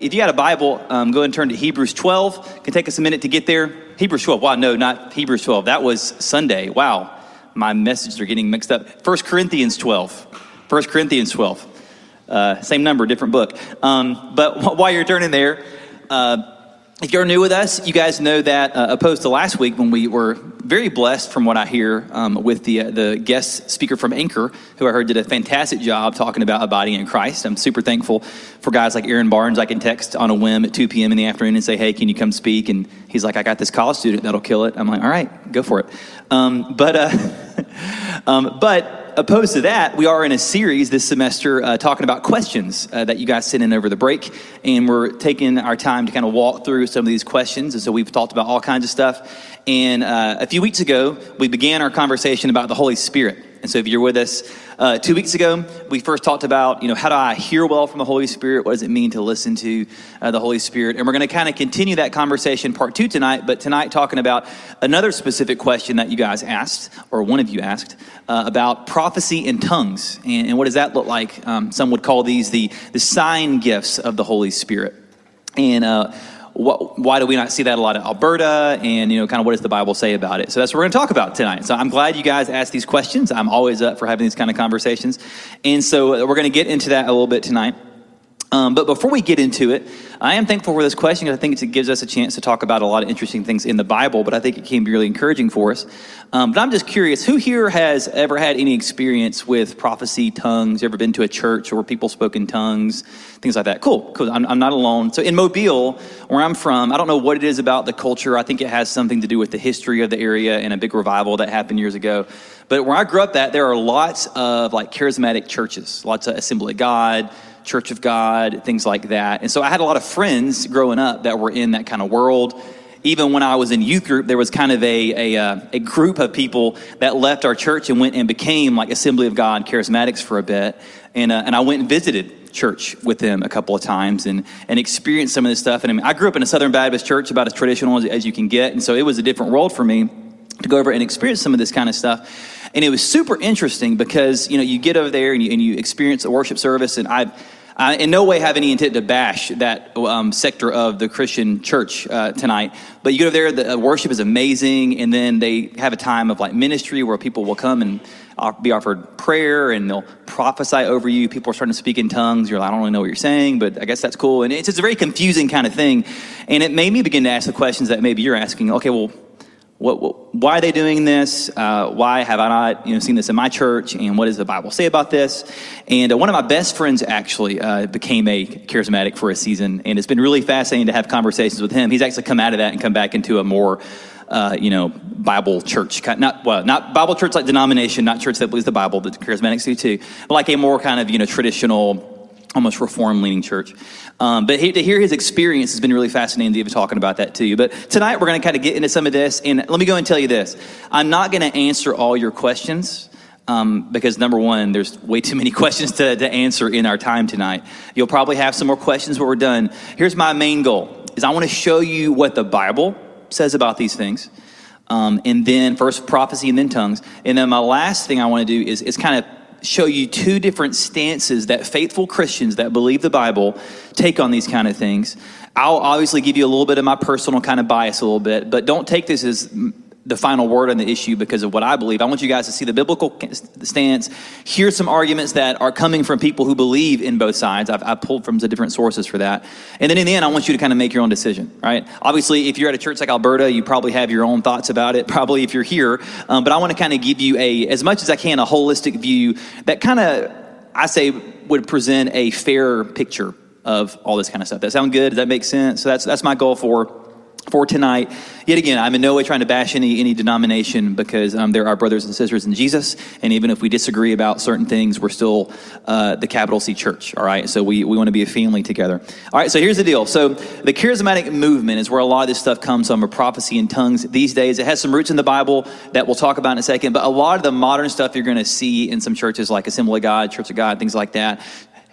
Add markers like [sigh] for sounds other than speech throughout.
If you got a Bible, um, go and turn to Hebrews 12. It can take us a minute to get there. Hebrews 12. Wow, no, not Hebrews 12. That was Sunday. Wow, my messages are getting mixed up. 1 Corinthians 12. 1 Corinthians 12. Uh, same number, different book. Um, but [laughs] while you're turning there, uh, if you're new with us, you guys know that uh, opposed to last week when we were very blessed, from what I hear, um, with the uh, the guest speaker from Anchor, who I heard did a fantastic job talking about abiding in Christ. I'm super thankful for guys like Aaron Barnes. I can text on a whim at 2 p.m. in the afternoon and say, "Hey, can you come speak?" And he's like, "I got this college student that'll kill it." I'm like, "All right, go for it." Um, but uh, [laughs] um, but opposed to that, we are in a series this semester uh, talking about questions uh, that you guys sent in over the break. And we're taking our time to kind of walk through some of these questions. And so we've talked about all kinds of stuff. And uh, few weeks ago, we began our conversation about the Holy Spirit. And so if you're with us, uh, two weeks ago, we first talked about, you know, how do I hear well from the Holy Spirit? What does it mean to listen to uh, the Holy Spirit? And we're going to kind of continue that conversation, part two tonight, but tonight talking about another specific question that you guys asked, or one of you asked, uh, about prophecy in tongues. And, and, what does that look like? Um, some would call these the, the sign gifts of the Holy Spirit. And, uh, what, why do we not see that a lot in Alberta? And, you know, kind of what does the Bible say about it? So that's what we're going to talk about tonight. So I'm glad you guys asked these questions. I'm always up for having these kind of conversations. And so we're going to get into that a little bit tonight. Um, but before we get into it, I am thankful for this question because I think it gives us a chance to talk about a lot of interesting things in the Bible, but I think it can be really encouraging for us. Um, but I'm just curious who here has ever had any experience with prophecy, tongues, ever been to a church where people spoke in tongues, things like that? Cool, cool. I'm, I'm not alone. So in Mobile, where I'm from, I don't know what it is about the culture. I think it has something to do with the history of the area and a big revival that happened years ago. But where I grew up at, there are lots of like charismatic churches, lots of Assembly of God Church of God, things like that. And so I had a lot of friends growing up that were in that kind of world. Even when I was in youth group, there was kind of a, a, uh, a group of people that left our church and went and became like Assembly of God charismatics for a bit. And, uh, and I went and visited church with them a couple of times and, and experienced some of this stuff. And I, mean, I grew up in a Southern Baptist church, about as traditional as, as you can get. And so it was a different world for me to go over and experience some of this kind of stuff. And it was super interesting because, you know, you get over there and you, and you experience a worship service. And I, I in no way have any intent to bash that um, sector of the Christian church uh, tonight. But you go there, the uh, worship is amazing. And then they have a time of like ministry where people will come and be offered prayer and they'll prophesy over you. People are starting to speak in tongues. You're like, I don't really know what you're saying, but I guess that's cool. And it's just a very confusing kind of thing. And it made me begin to ask the questions that maybe you're asking. Okay, well, what, what, why are they doing this? Uh, why have I not you know, seen this in my church? And what does the Bible say about this? And uh, one of my best friends actually uh, became a charismatic for a season, and it's been really fascinating to have conversations with him. He's actually come out of that and come back into a more uh, you know, Bible church, not well, not Bible church like denomination, not church that believes the Bible, but charismatics do too, but like a more kind of you know traditional almost reform leaning church. Um, but he, to hear his experience has been really fascinating to even talking about that to you. But tonight we're going to kind of get into some of this. And let me go and tell you this I'm not going to answer all your questions. Um, because number one, there's way too many [laughs] questions to, to answer in our time tonight. You'll probably have some more questions when we're done. Here's my main goal: is I want to show you what the Bible says about these things, um, and then first prophecy and then tongues, and then my last thing I want to do is is kind of show you two different stances that faithful Christians that believe the Bible take on these kind of things. I'll obviously give you a little bit of my personal kind of bias a little bit, but don't take this as the final word on the issue because of what I believe. I want you guys to see the biblical stance, hear some arguments that are coming from people who believe in both sides. I've, I've, pulled from the different sources for that. And then in the end, I want you to kind of make your own decision, right? Obviously, if you're at a church like Alberta, you probably have your own thoughts about it, probably if you're here. Um, but I want to kind of give you a, as much as I can, a holistic view that kind of, I say, would present a fair picture of all this kind of stuff. That sound good? Does that make sense? So that's, that's my goal for for tonight. Yet again, I'm in no way trying to bash any, any denomination because um, there are brothers and sisters in Jesus. And even if we disagree about certain things, we're still uh, the capital C church, all right? So we, we want to be a family together. All right, so here's the deal. So the charismatic movement is where a lot of this stuff comes from, of prophecy in tongues these days. It has some roots in the Bible that we'll talk about in a second. But a lot of the modern stuff you're going to see in some churches like Assembly of God, Church of God, things like that,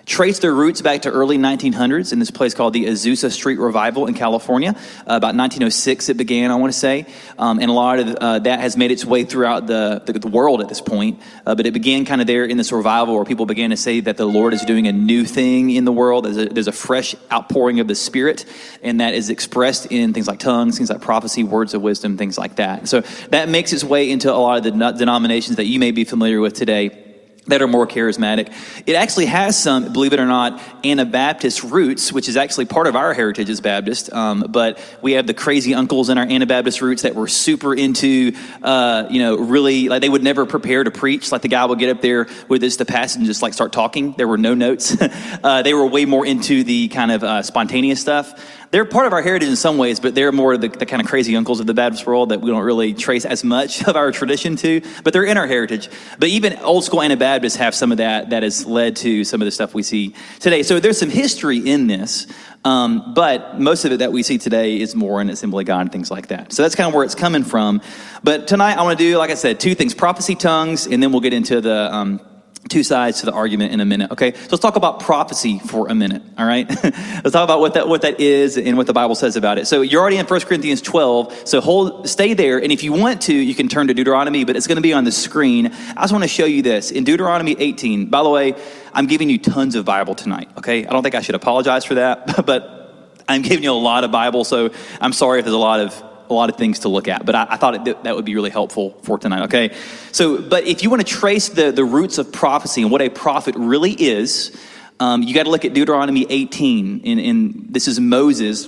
trace their roots back to early 1900s in this place called the Azusa Street Revival in California. Uh, about 1906 it began, I want to say. Um, and a lot of uh, that has made its way throughout the, the, the world at this point. Uh, but it began kind of there in this revival where people began to say that the Lord is doing a new thing in the world. There's a, there's a fresh outpouring of the Spirit, and that is expressed in things like tongues, things like prophecy, words of wisdom, things like that. So that makes its way into a lot of the denominations that you may be familiar with today that are more charismatic. It actually has some, believe it or not, Anabaptist roots, which is actually part of our heritage as Baptist. Um, but we have the crazy uncles in our Anabaptist roots that were super into, uh, you know, really like they would never prepare to preach. Like the guy would get up there with this the passage and just like start talking. There were no notes. [laughs] uh, they were way more into the kind of uh, spontaneous stuff they're part of our heritage in some ways, but they're more the, the, kind of crazy uncles of the Baptist world that we don't really trace as much [laughs] of our tradition to, but they're in our heritage. But even old school Anabaptists have some of that that has led to some of the stuff we see today. So there's some history in this, um, but most of it that we see today is more in Assembly God and things like that. So that's kind of where it's coming from. But tonight I want to do, like I said, two things prophecy tongues, and then we'll get into the. Um, two sides to the argument in a minute okay? So let's talk about prophecy for a minute all right? [laughs] Let's talk about what that what that is and what the bible says about it. So you're already in 1 corinthians 12 so hold stay there and if you want to you can turn to deuteronomy but it's going to be on the screen. I just want to show you this. In deuteronomy 18 by the way i'm giving you tons of bible tonight okay? I don't think i should apologize for that [laughs] but i'm giving you a lot of bible so i'm sorry if there's a lot of a lot of things to look at, but I, I thought it, that would be really helpful for tonight, okay? So, but if you want to trace the, the roots of prophecy and what a prophet really is, um, you got to look at Deuteronomy 18. In, in, this is Moses,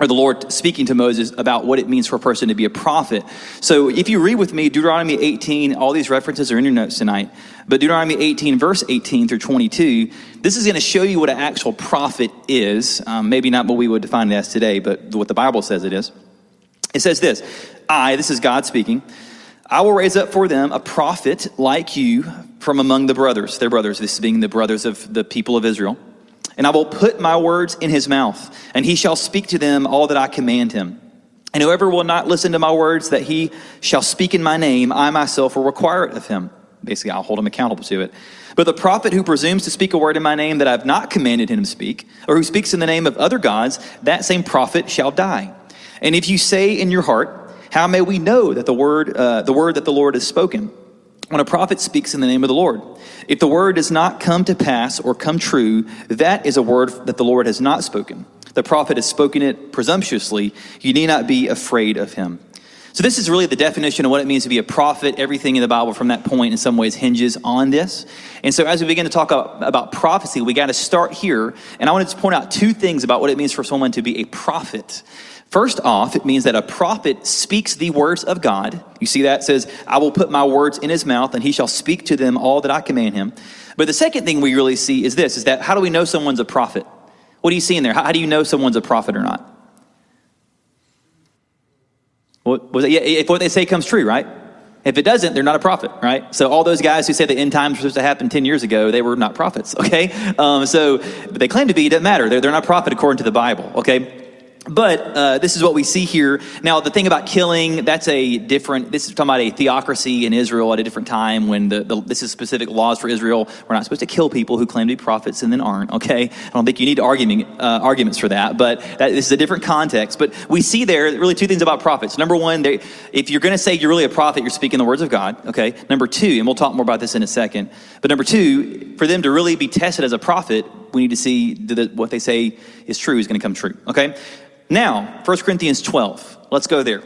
or the Lord speaking to Moses about what it means for a person to be a prophet. So if you read with me Deuteronomy 18, all these references are in your notes tonight, but Deuteronomy 18, verse 18 through 22, this is going to show you what an actual prophet is. Um, maybe not what we would define it as today, but what the Bible says it is. It says this I, this is God speaking, I will raise up for them a prophet like you from among the brothers, their brothers, this being the brothers of the people of Israel. And I will put my words in his mouth, and he shall speak to them all that I command him. And whoever will not listen to my words that he shall speak in my name, I myself will require it of him. Basically, I'll hold him accountable to it. But the prophet who presumes to speak a word in my name that I have not commanded him to speak, or who speaks in the name of other gods, that same prophet shall die. And if you say in your heart, how may we know that the word, uh, the word that the Lord has spoken? When a prophet speaks in the name of the Lord, if the word does not come to pass or come true, that is a word that the Lord has not spoken. The prophet has spoken it presumptuously. You need not be afraid of him. So, this is really the definition of what it means to be a prophet. Everything in the Bible from that point, in some ways, hinges on this. And so, as we begin to talk about prophecy, we got to start here. And I wanted to point out two things about what it means for someone to be a prophet. First off, it means that a prophet speaks the words of God. You see that? It says, I will put my words in his mouth, and he shall speak to them all that I command him. But the second thing we really see is this is that how do we know someone's a prophet? What do you see in there? How, do you know someone's a prophet or not? What was it? Yeah, if what they say comes true, right? If it doesn't, they're not a prophet, right? So all those guys who say the end times were supposed to happen 10 years ago, they were not prophets, [laughs] okay? Um, so, they claim to be, it doesn't matter. They're, they're not prophet according to the Bible, okay? But uh, this is what we see here. Now, the thing about killing, that's a different, this is talking about a theocracy in Israel at a different time when the, the, this is specific laws for Israel. We're not supposed to kill people who claim to be prophets and then aren't, okay? I don't think you need argument, uh, arguments for that, but that, this is a different context. But we see there really two things about prophets. Number one, they, if you're going to say you're really a prophet, you're speaking the words of God, okay? Number two, and we'll talk more about this in a second, but number two, for them to really be tested as a prophet, we need to see that what they say is true is going to come true, okay? Now, 1 Corinthians 12. Let's go there.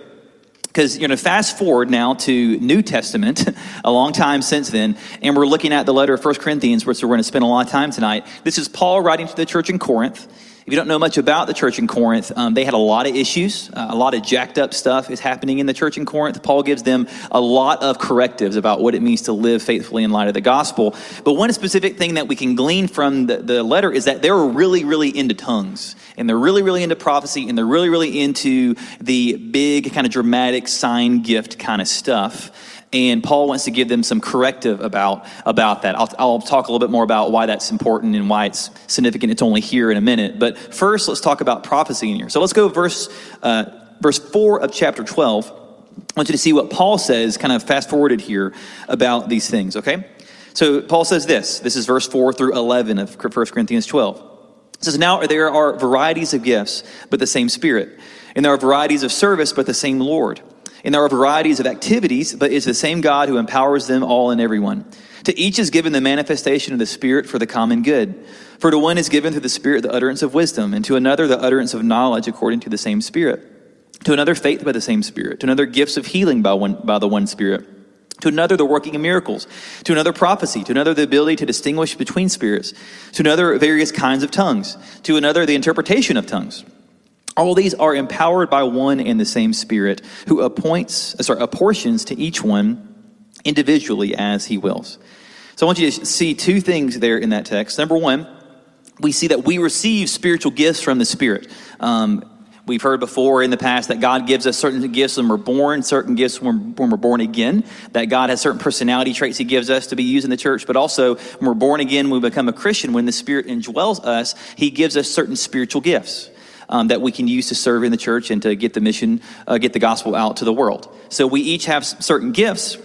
Because going to fast forward now to New Testament, [laughs] a long time since then, and we're looking at the letter of 1 Corinthians, which we're going to spend a lot of time tonight. This is Paul writing to the church in Corinth. If you don't know much about the church in Corinth, um, they had a lot of issues. Uh, a lot of jacked up stuff is happening in the church in Corinth. Paul gives them a lot of correctives about what it means to live faithfully in light of the gospel. But one specific thing that we can glean from the, the letter is that they were really, really into tongues. And they're really, really into prophecy. And they're really, really into the big, kind of dramatic sign gift kind of stuff and Paul wants to give them some corrective about, about that. I'll, I'll talk a little bit more about why that's important and why it's significant. It's only here in a minute. But first, let's talk about prophecy in here. So let's go verse, uh, verse 4 of chapter 12. I want you to see what Paul says, kind of fast forwarded here, about these things, okay? So Paul says this. This is verse 4 through 11 of 1 Corinthians 12. It says, Now there are varieties of gifts, but the same Spirit. And there are varieties of service, but the same Lord. And there are varieties of activities, but it's the same God who empowers them all and everyone. To each is given the manifestation of the Spirit for the common good. For to one is given through the Spirit the utterance of wisdom, and to another the utterance of knowledge according to the same Spirit. To another faith by the same Spirit. To another gifts of healing by, one, by the one Spirit to another, the working of miracles. To another, prophecy. To another, the ability to distinguish between spirits. To another, various kinds of tongues. To another, the interpretation of tongues. All these are empowered by one and the same Spirit, who appoints, sorry, apportions to each one individually as he wills. So I want you to see two things there in that text. Number one, we see that we receive spiritual gifts from the Spirit. Um, We've heard before in the past that God gives us certain gifts when we're born, certain gifts when, when we're born again, that God has certain personality traits He gives us to be used in the church, but also when we're born again, when we become a Christian, when the Spirit indwells us, He gives us certain spiritual gifts. Um, that we can use to serve in the church and to get the mission, uh, get the gospel out to the world. So we each have certain gifts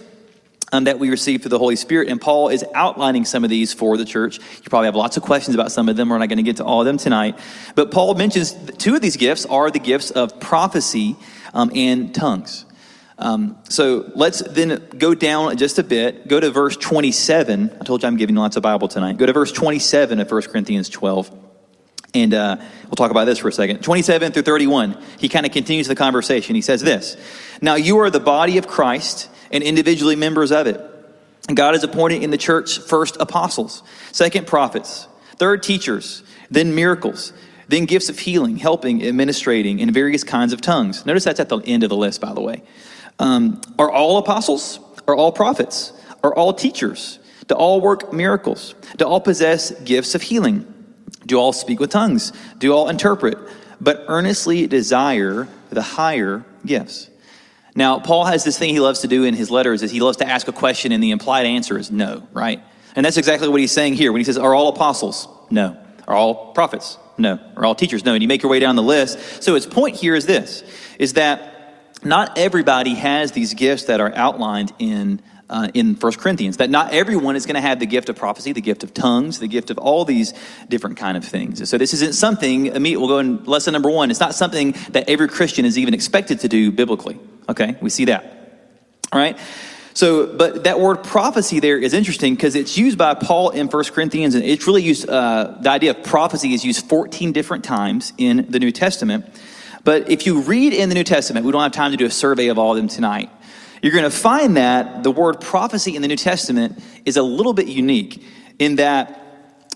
um, that we receive through the Holy Spirit. And Paul is outlining some of these for the church. You probably have lots of questions about some of them. We're not going to get to all of them tonight. But Paul mentions two of these gifts are the gifts of prophecy um, and tongues. Um, so let's then go down just a bit. Go to verse 27. I told you I'm giving lots of Bible tonight. Go to verse 27 of 1 Corinthians 12. And uh, we'll talk about this for a second. 27 through 31, he kind of continues the conversation. He says this Now you are the body of Christ and individually members of it. God has appointed in the church first apostles, second prophets, third teachers, then miracles, then gifts of healing, helping, administrating, and various kinds of tongues. Notice that's at the end of the list, by the way. Um, are all apostles? Are all prophets? Are all teachers? Do all work miracles? Do all possess gifts of healing? Do all speak with tongues? Do all interpret? But earnestly desire the higher gifts. Now, Paul has this thing he loves to do in his letters is he loves to ask a question and the implied answer is no, right? And that's exactly what he's saying here when he says, Are all apostles? No. Are all prophets? No. Are all teachers? No. And you make your way down the list. So his point here is this is that not everybody has these gifts that are outlined in uh, in 1 Corinthians, that not everyone is going to have the gift of prophecy, the gift of tongues, the gift of all these different kind of things. So this isn't something, we'll go in lesson number one, it's not something that every Christian is even expected to do biblically. Okay, we see that. All right. So, but that word prophecy there is interesting because it's used by Paul in 1 Corinthians, and it's really used, uh, the idea of prophecy is used 14 different times in the New Testament. But if you read in the New Testament, we don't have time to do a survey of all of them tonight. You're going to find that the word prophecy in the New Testament is a little bit unique in that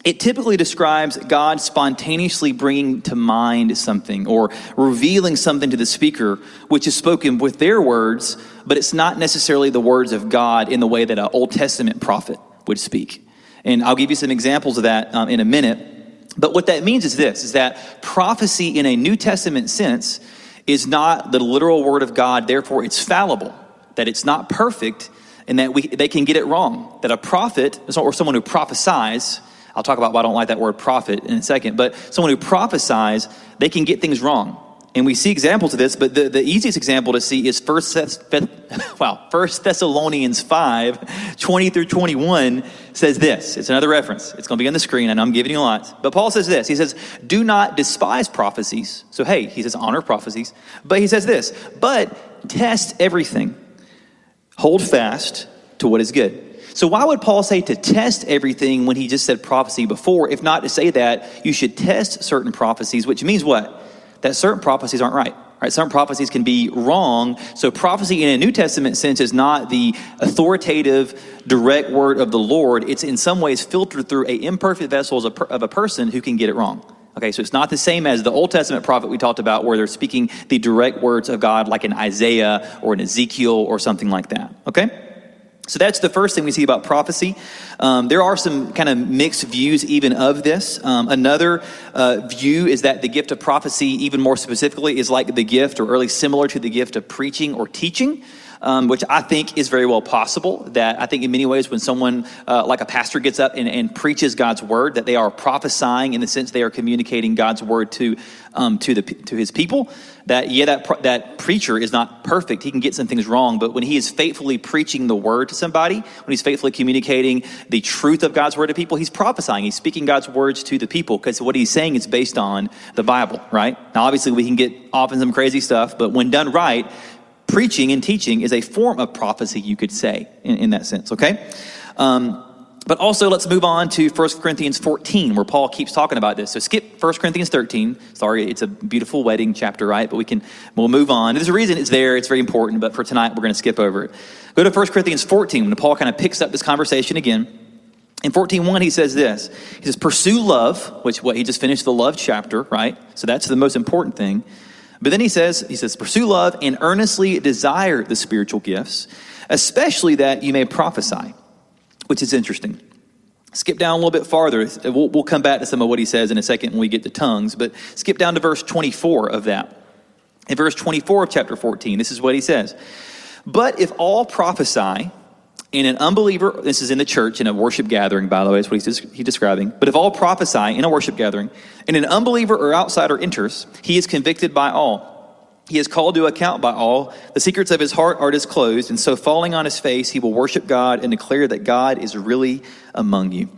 it typically describes God spontaneously bringing to mind something or revealing something to the speaker, which is spoken with their words, but it's not necessarily the words of God in the way that an Old Testament prophet would speak. And I'll give you some examples of that um, in a minute. But what that means is this, is that prophecy in a New Testament sense is not the literal word of God, therefore it's fallible, that it's not perfect, and that we, they can get it wrong. That a prophet, or someone who prophesies, I'll talk about why I don't like that word prophet in a second, but someone who prophesies, they can get things wrong. And we see examples of this, but the, the easiest example to see is First, [laughs] wow, First Thessalonians 5, 20 through 21 says this. It's another reference. It's going to be on the screen, and I'm giving you a lot. But Paul says this. He says, do not despise prophecies. So, hey, he says honor prophecies. But he says this, but test everything. Hold fast to what is good. So, why would Paul say to test everything when he just said prophecy before, if not to say that you should test certain prophecies, which means what? That certain prophecies aren't right. Right, certain prophecies can be wrong. So prophecy in a New Testament sense is not the authoritative, direct word of the Lord. It's in some ways filtered through a imperfect vessel of a person who can get it wrong. Okay, so it's not the same as the Old Testament prophet we talked about, where they're speaking the direct words of God, like in Isaiah or in Ezekiel or something like that. Okay? So that's the first thing we see about prophecy. Um, there are some kind of mixed views even of this. Um, another uh, view is that the gift of prophecy, even more specifically, is like the gift or early similar to the gift of preaching or teaching. Um, which I think is very well possible. That I think in many ways, when someone uh, like a pastor gets up and, and, preaches God's word, that they are prophesying in the sense they are communicating God's word to um, to the to his people. That yeah, that that preacher is not perfect. He can get some things wrong, but when he is faithfully preaching the word to somebody, when he's faithfully communicating the truth of God's word to people, he's prophesying. He's speaking God's words to the people because what he's saying is based on the Bible, right? Now, obviously, we can get off in some crazy stuff, but when done right, preaching and teaching is a form of prophecy, you could say, in, in that sense, okay? Um, but also, let's move on to 1 Corinthians 14, where Paul keeps talking about this. So skip 1 Corinthians 13. Sorry, it's a beautiful wedding chapter, right? But we can, we'll move on. There's a reason it's there. It's very important, but for tonight, we're going to skip over it. Go to 1 Corinthians 14, when Paul kind of picks up this conversation again. In 14.1, he says this. He says, pursue love, which what he just finished the love chapter, right? So that's the most important thing. But then he says, he says, pursue love and earnestly desire the spiritual gifts, especially that you may prophesy which is interesting. Skip down a little bit farther. We'll, we'll come back to some of what he says in a second when we get to tongues, but skip down to verse 24 of that. In verse 24 of chapter 14, this is what he says. But if all prophesy, in an unbeliever, this is in the church, in a worship gathering, by the way, is what he's, he's describing. But if all prophesy in a worship gathering, and an unbeliever or outsider enters, he is convicted by all. He is called to account by all. The secrets of his heart are disclosed, and so falling on his face, he will worship God and declare that God is really among you.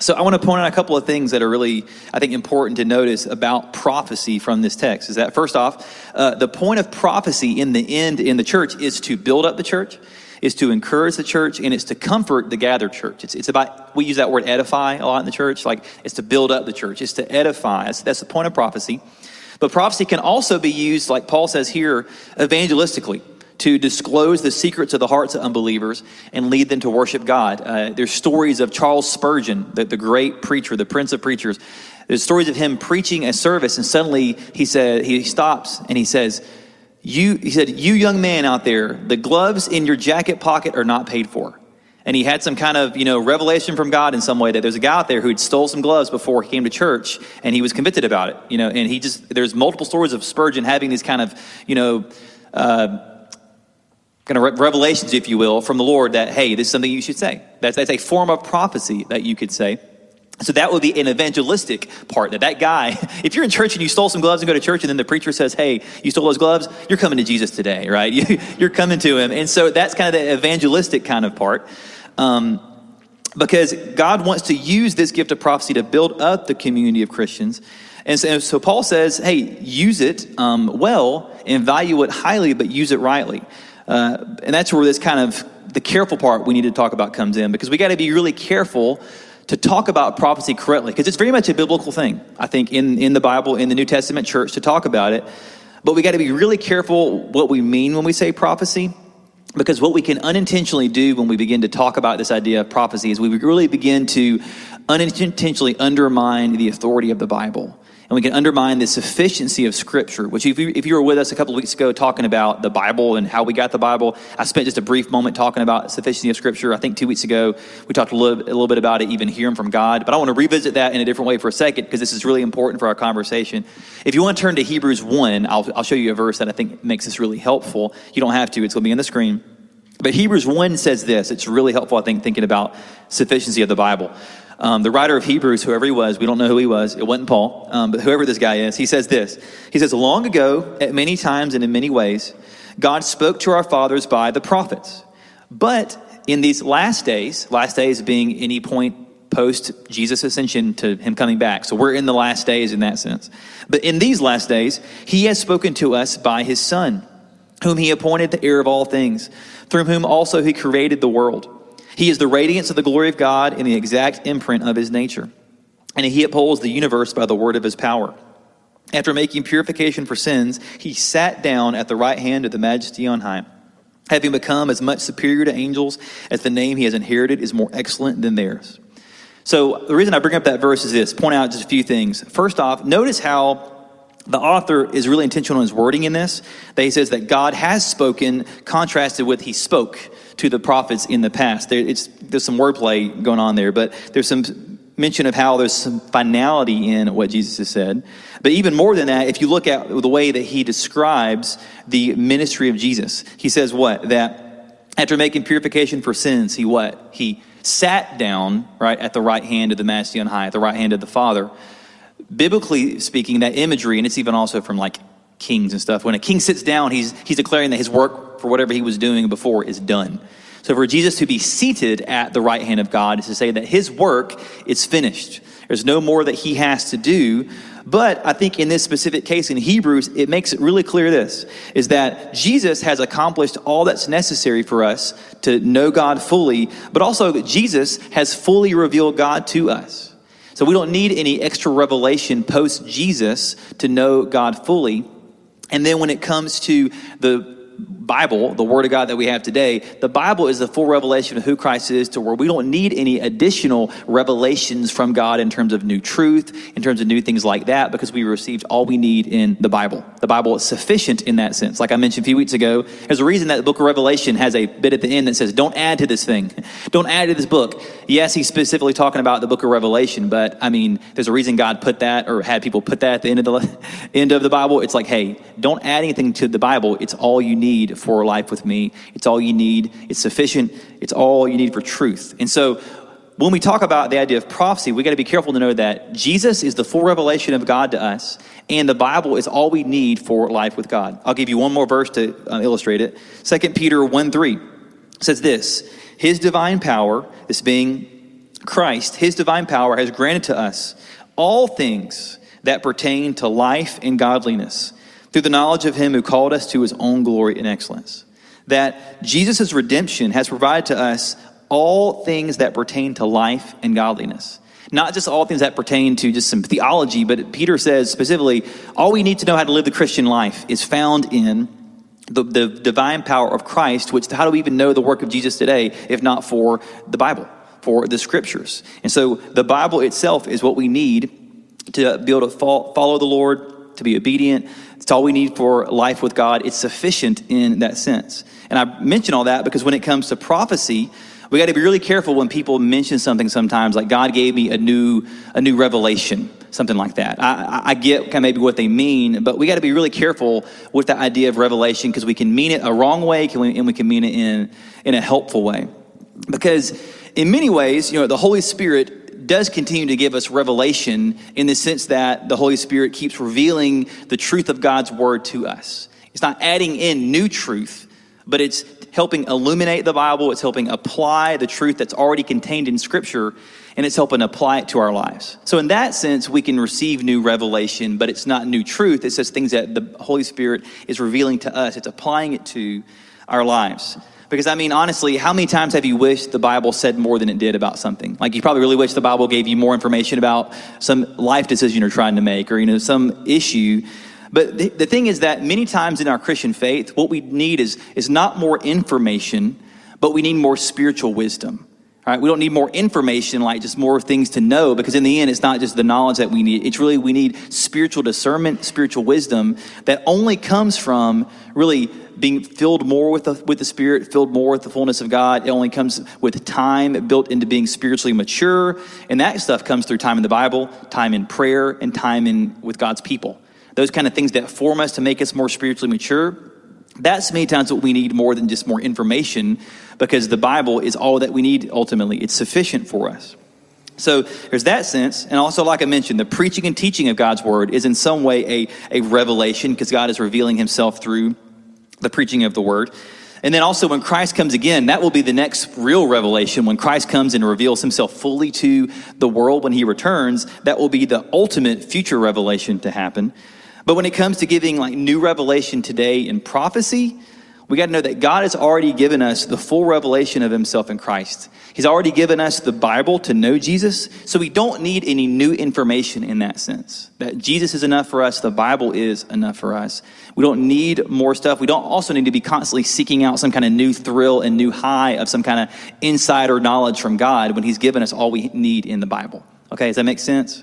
So I want to point out a couple of things that are really, I think, important to notice about prophecy from this text. Is that first off, uh, the point of prophecy in the end in the church is to build up the church, is to encourage the church, and it's to comfort the gathered church. It's, it's about, we use that word edify a lot in the church, like it's to build up the church, it's to edify. That's, that's the point of prophecy. But prophecy can also be used, like Paul says here, evangelistically to disclose the secrets of the hearts of unbelievers and lead them to worship God. Uh, there's stories of Charles Spurgeon, the, the great preacher, the prince of preachers. There's stories of him preaching a service, and suddenly he said he stops and he says, "You," he said, "You young man out there, the gloves in your jacket pocket are not paid for." and he had some kind of you know revelation from god in some way that there's a guy out there who had stole some gloves before he came to church and he was convicted about it you know and he just there's multiple stories of spurgeon having these kind of you know uh, kind of revelations if you will from the lord that hey this is something you should say that's, that's a form of prophecy that you could say so that would be an evangelistic part that that guy [laughs] if you're in church and you stole some gloves and go to church and then the preacher says hey you stole those gloves you're coming to jesus today right [laughs] you, are coming to him and so that's kind of the evangelistic kind of part um, because God wants to use this gift of prophecy to build up the community of Christians. And so, so Paul says, hey, use it um, well and value it highly, but use it rightly. Uh, and that's where this kind of the careful part we need to talk about comes in because we got to be really careful to talk about prophecy correctly because it's very much a biblical thing, I think, in, in the Bible, in the New Testament church to talk about it. But we got to be really careful what we mean when we say prophecy because what we can unintentionally do when we begin to talk about this idea of prophecy is we really begin to unintentionally undermine the authority of the Bible. And we can undermine the sufficiency of Scripture, which, if you, if you were with us a couple weeks ago talking about the Bible and how we got the Bible, I spent just a brief moment talking about sufficiency of Scripture. I think two weeks ago we talked a little, a little bit about it, even hearing from God. But I want to revisit that in a different way for a second because this is really important for our conversation. If you want to turn to Hebrews 1, I'll, I'll show you a verse that I think makes this really helpful. You don't have to, it's going to be on the screen. But Hebrews 1 says this. It's really helpful, I think, thinking about sufficiency of the Bible. Um, the writer of Hebrews, whoever he was, we don't know who he was. It wasn't Paul, um, but whoever this guy is, he says this. He says, Long ago, at many times and in many ways, God spoke to our fathers by the prophets. But in these last days, last days being any point post Jesus' ascension to him coming back. So we're in the last days in that sense. But in these last days, he has spoken to us by his Son, whom he appointed the heir of all things, through whom also he created the world. He is the radiance of the glory of God and the exact imprint of his nature. And he upholds the universe by the word of his power. After making purification for sins, he sat down at the right hand of the majesty on high, having become as much superior to angels as the name he has inherited is more excellent than theirs. So, the reason I bring up that verse is this point out just a few things. First off, notice how the author is really intentional in his wording in this. That he says that God has spoken, contrasted with he spoke to the prophets in the past. There, there's some wordplay going on there, but there's some mention of how there's some finality in what Jesus has said. But even more than that, if you look at the way that he describes the ministry of Jesus, he says what? That after making purification for sins, he what? He sat down, right, at the right hand of the Majesty on high, at the right hand of the Father. Biblically speaking, that imagery, and it's even also from like kings and stuff, when a king sits down, he's, he's declaring that his work for whatever he was doing before is done. So for Jesus to be seated at the right hand of God is to say that his work is finished. There's no more that he has to do. But I think in this specific case in Hebrews, it makes it really clear this is that Jesus has accomplished all that's necessary for us to know God fully, but also that Jesus has fully revealed God to us. So we don't need any extra revelation post Jesus to know God fully. And then when it comes to the Bible, the Word of God that we have today, the Bible is the full revelation of who Christ is to where we don't need any additional revelations from God in terms of new truth, in terms of new things like that, because we received all we need in the Bible. The Bible is sufficient in that sense. Like I mentioned a few weeks ago, there's a reason that the book of Revelation has a bit at the end that says, don't add to this thing. [laughs] Don't add to this book. Yes, he's specifically talking about the book of Revelation, but I mean, there's a reason God put that or had people put that at the end of the [laughs] end of the Bible. It's like, hey, don't add anything to the Bible. It's all you need for life with me. It's all you need. It's sufficient. It's all you need for truth. And so when we talk about the idea of prophecy, we got to be careful to know that Jesus is the full revelation of God to us, and the Bible is all we need for life with God. I'll give you one more verse to uh, illustrate it. 2 Peter 1 3 says this His divine power, this being Christ, His divine power has granted to us all things that pertain to life and godliness through the knowledge of him who called us to his own glory and excellence. That Jesus' redemption has provided to us all things that pertain to life and godliness. Not just all things that pertain to just some theology, but Peter says specifically, all we need to know how to live the Christian life is found in the, the divine power of Christ, which how do we even know the work of Jesus today if not for the Bible, for the scriptures? And so the Bible itself is what we need to be able to follow the Lord, to be obedient, it's all we need for life with God. It's sufficient in that sense. And I mention all that because when it comes to prophecy, we got to be really careful when people mention something sometimes, like God gave me a new a new revelation, something like that. I, I get kind of maybe what they mean, but we got to be really careful with the idea of revelation because we can mean it a wrong way and we can mean it in in a helpful way. Because in many ways, you know, the Holy Spirit does continue to give us revelation in the sense that the Holy Spirit keeps revealing the truth of God's word to us. It's not adding in new truth, but it's helping illuminate the Bible, it's helping apply the truth that's already contained in Scripture, and it's helping apply it to our lives. So, in that sense, we can receive new revelation, but it's not new truth. It's just things that the Holy Spirit is revealing to us, it's applying it to our lives. Because I mean, honestly, how many times have you wished the Bible said more than it did about something? Like you probably really wish the Bible gave you more information about some life decision you're trying to make or, you know, some issue. But the, the thing is that many times in our Christian faith, what we need is, is not more information, but we need more spiritual wisdom. Right? We don't need more information, like just more things to know, because in the end, it's not just the knowledge that we need. It's really, we need spiritual discernment, spiritual wisdom that only comes from really being filled more with the, with the Spirit, filled more with the fullness of God. It only comes with time built into being spiritually mature. And that stuff comes through time in the Bible, time in prayer, and time in with God's people. Those kind of things that form us to make us more spiritually mature. That's many times what we need more than just more information because the Bible is all that we need ultimately. It's sufficient for us. So there's that sense. And also, like I mentioned, the preaching and teaching of God's word is in some way a, a revelation because God is revealing himself through the preaching of the word. And then also, when Christ comes again, that will be the next real revelation. When Christ comes and reveals himself fully to the world when he returns, that will be the ultimate future revelation to happen. But when it comes to giving like new revelation today in prophecy, we got to know that God has already given us the full revelation of himself in Christ. He's already given us the Bible to know Jesus, so we don't need any new information in that sense. That Jesus is enough for us, the Bible is enough for us. We don't need more stuff. We don't also need to be constantly seeking out some kind of new thrill and new high of some kind of insider knowledge from God when He's given us all we need in the Bible. Okay, does that make sense?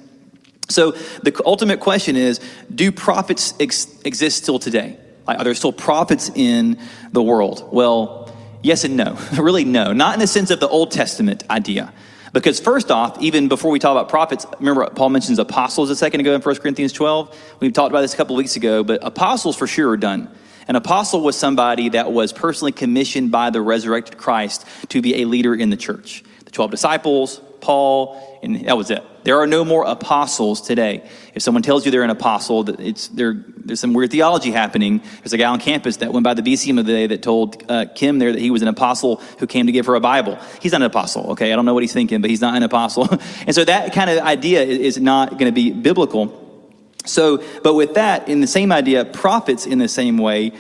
So the ultimate question is do prophets ex- exist still today? Like, are there still prophets in the world? Well, yes and no. [laughs] really, no. Not in the sense of the Old Testament idea. Because first off, even before we talk about prophets, remember Paul mentions apostles a second ago in 1 Corinthians 12? We talked about this a couple weeks ago, but apostles for sure are done. An apostle was somebody that was personally commissioned by the resurrected Christ to be a leader in the church. The 12 disciples, Paul, and that was it. There are no more apostles today. If someone tells you they're an apostle, it's, there there's some weird theology happening. There's a guy on campus that went by the BCM of the day that told uh, Kim there that he was an apostle who came to give her a Bible. He's not an apostle, okay? I don't know what he's thinking, but he's not an apostle. [laughs] and so that kind of idea is not going to be biblical. So, but with that, in the same idea, prophets in the same way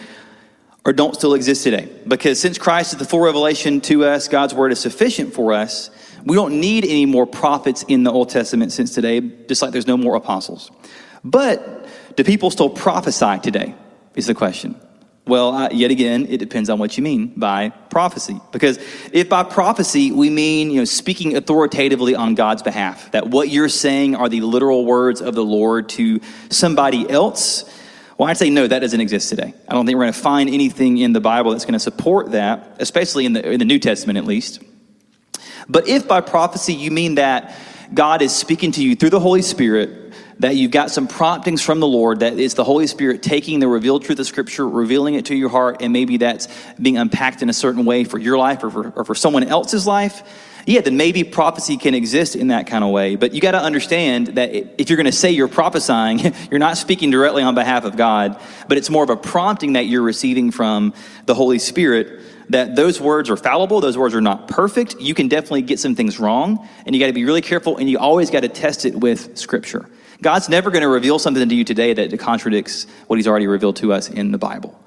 or don't still exist today. Because since Christ is the full revelation to us, God's word is sufficient for us we don't need any more prophets in the Old Testament since today, just like there's no more apostles. But do people still prophesy today? Is the question. Well, uh, yet again, it depends on what you mean by prophecy. Because if by prophecy we mean, you know, speaking authoritatively on God's behalf, that what you're saying are the literal words of the Lord to somebody else, well, I'd say no, that doesn't exist today. I don't think we're going to find anything in the Bible that's going to support that, especially in the, in the New Testament at least. But if by prophecy you mean that God is speaking to you through the Holy Spirit, that you've got some promptings from the Lord, that it's the Holy Spirit taking the revealed truth of Scripture, revealing it to your heart, and maybe that's being unpacked in a certain way for your life or for, or for someone else's life, yeah, then maybe prophecy can exist in that kind of way. But you got to understand that if you're going to say you're prophesying, [laughs] you're not speaking directly on behalf of God, but it's more of a prompting that you're receiving from the Holy Spirit that those words are fallible, those words are not perfect. You can definitely get some things wrong, and you got to be really careful, and you always got to test it with Scripture. God's never going to reveal something to you today that contradicts what He's already revealed to us in the Bible.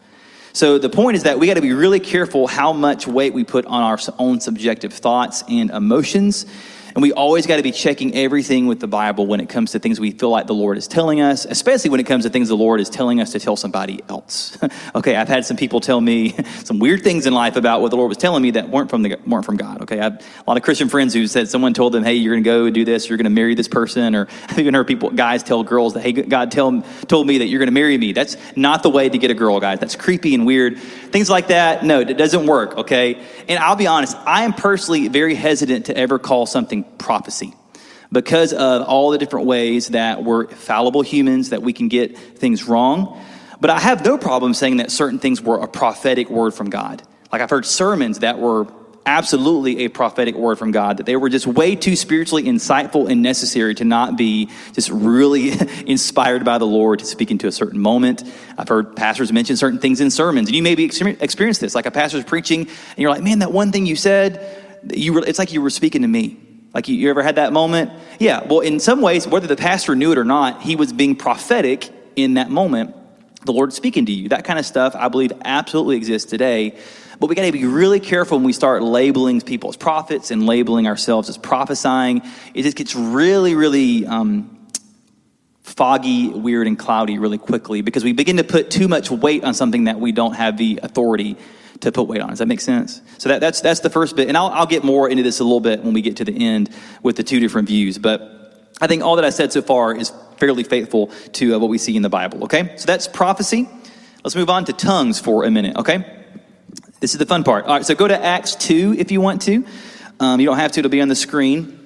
So the point is that we got to be really careful how much weight we put on our own subjective thoughts and emotions and we always got to be checking everything with the Bible when it comes to things we feel like the Lord is telling us, especially when it comes to things the Lord is telling us to tell somebody else. [laughs] okay, I've had some people tell me [laughs] some weird things in life about what the Lord was telling me that weren't from, the, weren't from God. Okay, I have a lot of Christian friends who said someone told them, hey, you're going to go do this, you're going to marry this person. Or [laughs] I've even heard people, guys tell girls that, hey, God tell, told me that you're going to marry me. That's not the way to get a girl, guys. That's creepy and weird. Things like that, no, it doesn't work, okay? And I'll be honest, I am personally very hesitant to ever call something prophecy because of all the different ways that we're fallible humans, that we can get things wrong. But I have no problem saying that certain things were a prophetic word from God. Like I've heard sermons that were absolutely a prophetic word from God, that they were just way too spiritually insightful and necessary to not be just really [laughs] inspired by the Lord to speak into a certain moment. I've heard pastors mention certain things in sermons, and you maybe experienced this. Like a pastor's preaching, and you're like, man, that one thing you said, you were, it's like you were speaking to me. Like you, you ever had that moment? Yeah. Well, in some ways, whether the pastor knew it or not, he was being prophetic in that moment. The Lord speaking to you. That kind of stuff, I believe, absolutely exists today. But we got to be really careful when we start labeling people as prophets and labeling ourselves as prophesying. It just gets really, really um, foggy, weird, and cloudy really quickly because we begin to put too much weight on something that we don't have the authority to put weight on. Does that make sense? So that, that's, that's the first bit. And I'll, I'll get more into this a little bit when we get to the end with the two different views. But I think all that I said so far is fairly faithful to uh, what we see in the Bible, okay? So that's prophecy. Let's move on to tongues for a minute, okay? This is the fun part. All right, so go to Acts 2 if you want to. Um, you don't have to, it'll be on the screen.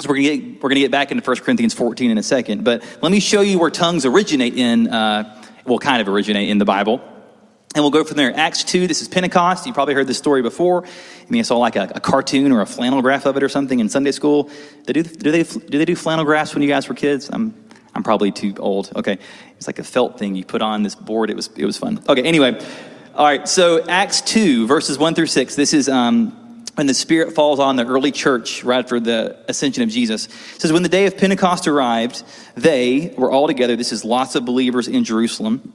So we're gonna get, we're gonna get back into 1 Corinthians 14 in a second. But let me show you where tongues originate in, uh, well, kind of originate in the Bible. And we'll go from there. Acts 2, this is Pentecost. You probably heard this story before. I mean, I saw like a, a cartoon or a flannel graph of it or something in Sunday school. They do, do, they, do they do flannel graphs when you guys were kids? I'm, I'm probably too old. Okay. It's like a felt thing you put on this board. It was, it was fun. Okay, anyway. All right, so Acts 2, verses 1 through 6. This is um, when the Spirit falls on the early church right after the ascension of Jesus. It says, When the day of Pentecost arrived, they were all together. This is lots of believers in Jerusalem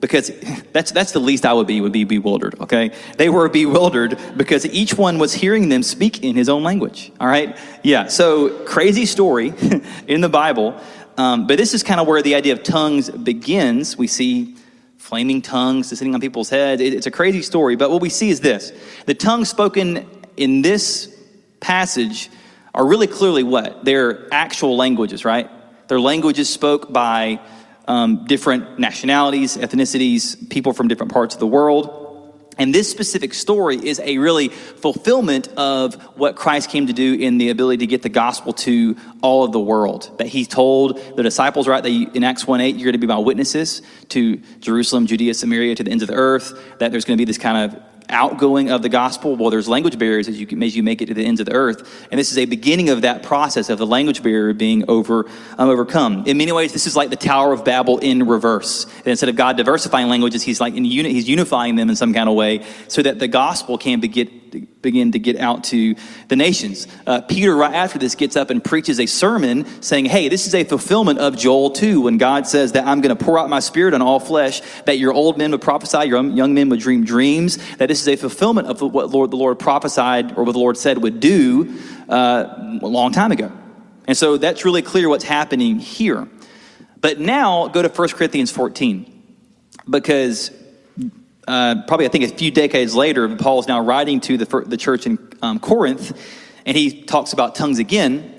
because [laughs] that's, that's the least I would be, would be bewildered, okay? They were bewildered because each one was hearing them speak in his own language, all right? Yeah, so crazy story [laughs] in the Bible. Um, but this is kind of where the idea of tongues begins. We see flaming tongues descending on people's heads. It, it's a crazy story, but what we see is this the tongues spoken in this passage are really clearly what? They're actual languages, right? They're languages spoke by um, different nationalities, ethnicities, people from different parts of the world. And this specific story is a really fulfillment of what Christ came to do in the ability to get the gospel to all of the world. That he told the disciples, right, that in Acts 1 8, you're going to be my witnesses to Jerusalem, Judea, Samaria, to the ends of the earth. That there's going to be this kind of outgoing of the gospel. Well, there's language barriers as you, as you make it to the ends of the earth. And this is a beginning of that process of the language barrier being over, um, overcome. In many ways, this is like the Tower of Babel in reverse. And instead of God diversifying languages, he's like in uni- he's unifying them in some kind of way so that the gospel can begin, to get out to the nations. Uh, Peter, right after this, gets up and preaches a sermon saying, Hey, this is a fulfillment of Joel 2 when God says that I'm going to pour out my spirit on all flesh, that your old men would prophesy, your young men would dream dreams, that this is a fulfillment of what Lord, the Lord prophesied or what the Lord said would do uh, a long time ago. And so that's really clear what's happening here. But now go to 1 Corinthians 14 because uh, probably I think a few decades later, Paul is now writing to the, the church in um, Corinth, and he talks about tongues again.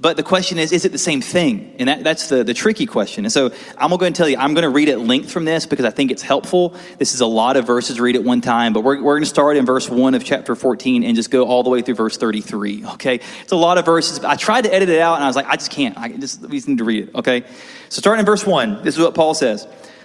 But the question is, is it the same thing? And that, that's the, the tricky question. And so I'm going to tell you, I'm going to read at length from this because I think it's helpful. This is a lot of verses read at one time, but we're, we're going to start in verse 1 of chapter 14 and just go all the way through verse 33. Okay? It's a lot of verses. I tried to edit it out and I was like, I just can't. I just, we just need to read it. Okay? So starting in verse 1, this is what Paul says.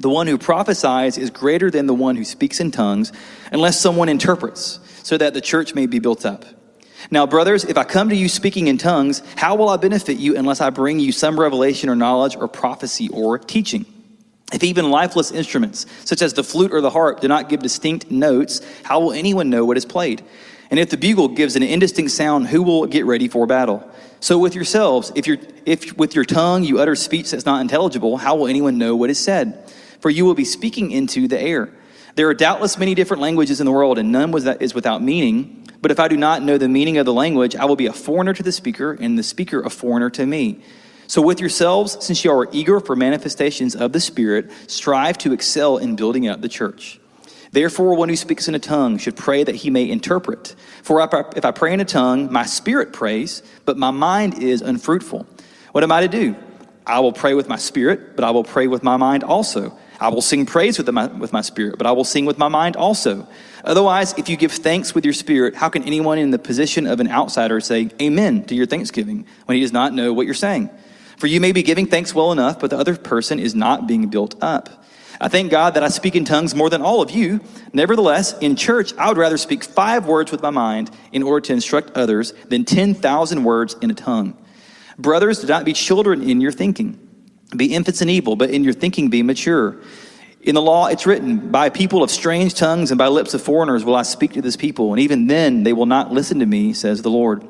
The one who prophesies is greater than the one who speaks in tongues, unless someone interprets, so that the church may be built up. Now, brothers, if I come to you speaking in tongues, how will I benefit you unless I bring you some revelation or knowledge or prophecy or teaching? If even lifeless instruments, such as the flute or the harp, do not give distinct notes, how will anyone know what is played? And if the bugle gives an indistinct sound, who will get ready for battle? So with yourselves, if, you if with your tongue you utter speech that's not intelligible, how will anyone know what is said? For you will be speaking into the air. There are doubtless many different languages in the world, and none is without meaning. But if I do not know the meaning of the language, I will be a foreigner to the speaker, and the speaker a foreigner to me. So, with yourselves, since you are eager for manifestations of the Spirit, strive to excel in building up the church. Therefore, one who speaks in a tongue should pray that he may interpret. For if I pray in a tongue, my spirit prays, but my mind is unfruitful. What am I to do? I will pray with my spirit, but I will pray with my mind also. I will sing praise with my, with my spirit, but I will sing with my mind also. Otherwise, if you give thanks with your spirit, how can anyone in the position of an outsider say amen to your thanksgiving when he does not know what you're saying? For you may be giving thanks well enough, but the other person is not being built up. I thank God that I speak in tongues more than all of you. Nevertheless, in church, I would rather speak five words with my mind in order to instruct others than 10,000 words in a tongue. Brothers, do not be children in your thinking be infants in evil, but in your thinking be mature. In the law, it's written, By people of strange tongues and by lips of foreigners will I speak to this people, and even then they will not listen to me, says the Lord.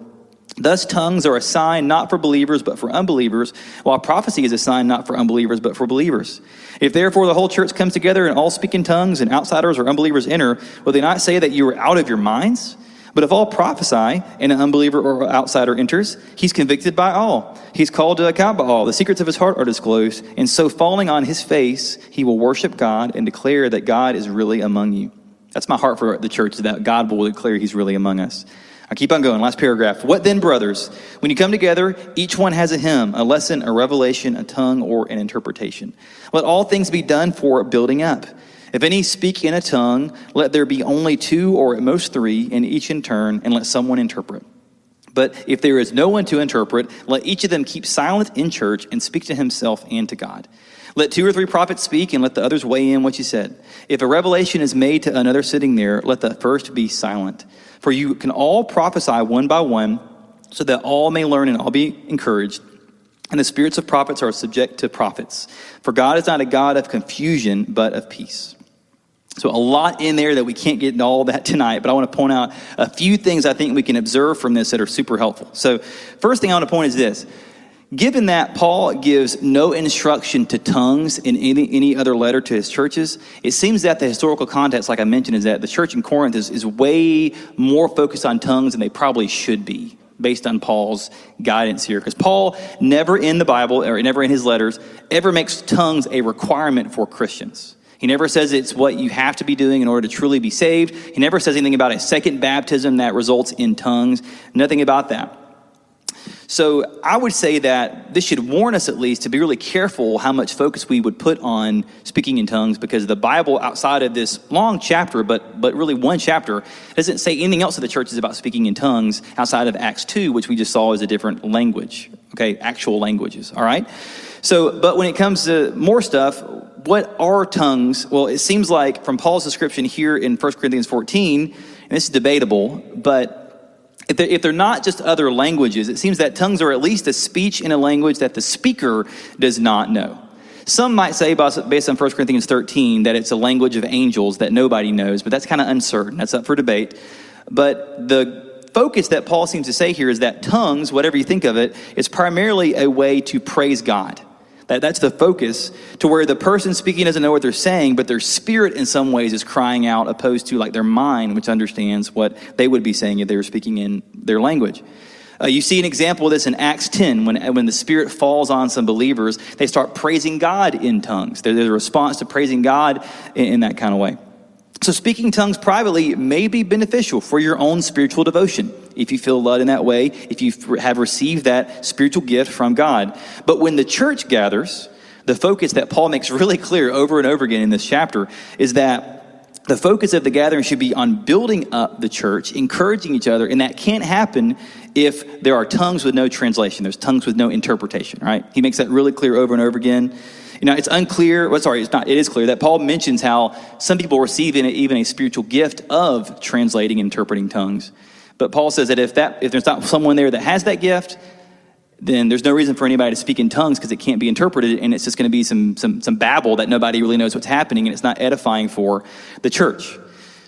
Thus, tongues are a sign not for believers, but for unbelievers, while prophecy is a sign not for unbelievers, but for believers. If therefore the whole church comes together and all speak in tongues, and outsiders or unbelievers enter, will they not say that you are out of your minds? But if all prophesy and an unbeliever or outsider enters, he's convicted by all. He's called to account by all. The secrets of his heart are disclosed. And so, falling on his face, he will worship God and declare that God is really among you. That's my heart for the church, that God will declare he's really among us. I keep on going. Last paragraph. What then, brothers? When you come together, each one has a hymn, a lesson, a revelation, a tongue, or an interpretation. Let all things be done for building up. If any speak in a tongue, let there be only two or at most three, and each in turn, and let someone interpret. But if there is no one to interpret, let each of them keep silent in church and speak to himself and to God. Let two or three prophets speak, and let the others weigh in what you said. If a revelation is made to another sitting there, let the first be silent. For you can all prophesy one by one, so that all may learn and all be encouraged. and the spirits of prophets are subject to prophets. For God is not a God of confusion, but of peace. So, a lot in there that we can't get into all that tonight, but I want to point out a few things I think we can observe from this that are super helpful. So, first thing I want to point is this. Given that Paul gives no instruction to tongues in any, any other letter to his churches, it seems that the historical context, like I mentioned, is that the church in Corinth is, is way more focused on tongues than they probably should be based on Paul's guidance here. Because Paul never in the Bible, or never in his letters, ever makes tongues a requirement for Christians. He never says it's what you have to be doing in order to truly be saved. He never says anything about a second baptism that results in tongues. Nothing about that. So I would say that this should warn us at least to be really careful how much focus we would put on speaking in tongues because the Bible outside of this long chapter, but but really one chapter, doesn't say anything else to the churches about speaking in tongues outside of Acts 2, which we just saw as a different language. Okay, actual languages. All right. So, but when it comes to more stuff, what are tongues? Well, it seems like from Paul's description here in 1 Corinthians 14, and this is debatable, but if they're, if they're, not just other languages, it seems that tongues are at least a speech in a language that the speaker does not know. Some might say, based on 1 Corinthians 13, that it's a language of angels that nobody knows, but that's kind of uncertain. That's up for debate. But the focus that Paul seems to say here is that tongues, whatever you think of it, is primarily a way to praise God. That, that's the focus to where the person speaking doesn't know what they're saying, but their spirit in some ways is crying out, opposed to like their mind, which understands what they would be saying if they were speaking in their language. Uh, you see an example of this in Acts 10 when, when the Spirit falls on some believers, they start praising God in tongues. There's a response to praising God in, in that kind of way. So, speaking tongues privately may be beneficial for your own spiritual devotion if you feel led in that way, if you have received that spiritual gift from God. But when the church gathers, the focus that Paul makes [laughs] really clear over and over again in this chapter is that the focus of the gathering should be on building up the church, encouraging each other, and that can't happen if there are tongues with no translation. There's tongues with no interpretation, right? He makes that really clear over and over again. You know, it's unclear, well, sorry, it's not, it is clear that Paul mentions how some people receive even a spiritual gift of translating interpreting tongues. But Paul says that if, that if there's not someone there that has that gift, then there's no reason for anybody to speak in tongues because it can't be interpreted and it's just going to be some, some, some babble that nobody really knows what's happening and it's not edifying for the church.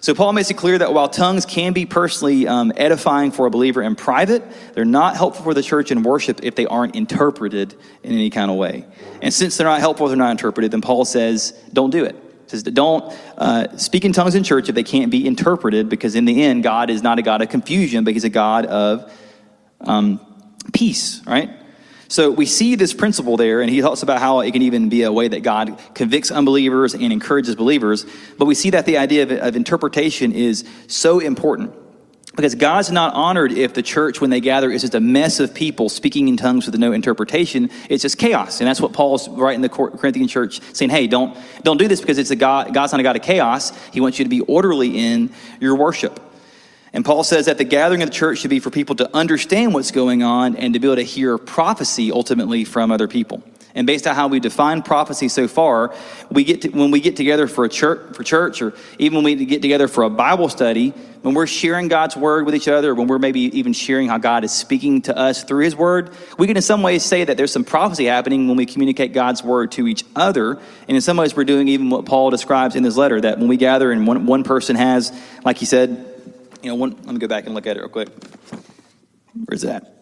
So Paul makes it clear that while tongues can be personally um, edifying for a believer in private, they're not helpful for the church in worship if they aren't interpreted in any kind of way. And since they're not helpful, they're not interpreted, then Paul says, don't do it. He says, don't uh, speak in tongues in church if they can't be interpreted, because in the end, God is not a God of confusion, but He's a God of um, peace, right? So we see this principle there, and he talks about how it can even be a way that God convicts unbelievers and encourages believers. But we see that the idea of, of interpretation is so important. Because God's not honored if the church, when they gather, is just a mess of people speaking in tongues with no interpretation. It's just chaos. And that's what Paul's writing the Corinthian church, saying, hey, don't, don't do this because it's a God, God's not a God of chaos. He wants you to be orderly in your worship. And Paul says that the gathering of the church should be for people to understand what's going on and to be able to hear prophecy ultimately from other people. And based on how we define prophecy so far, we get to, when we get together for a church, for church, or even when we get together for a Bible study, when we're sharing God's word with each other, when we're maybe even sharing how God is speaking to us through His word, we can in some ways say that there's some prophecy happening when we communicate God's word to each other. And in some ways, we're doing even what Paul describes in his letter that when we gather and one, one person has, like he said, you know, one, let me go back and look at it real quick. Where's that?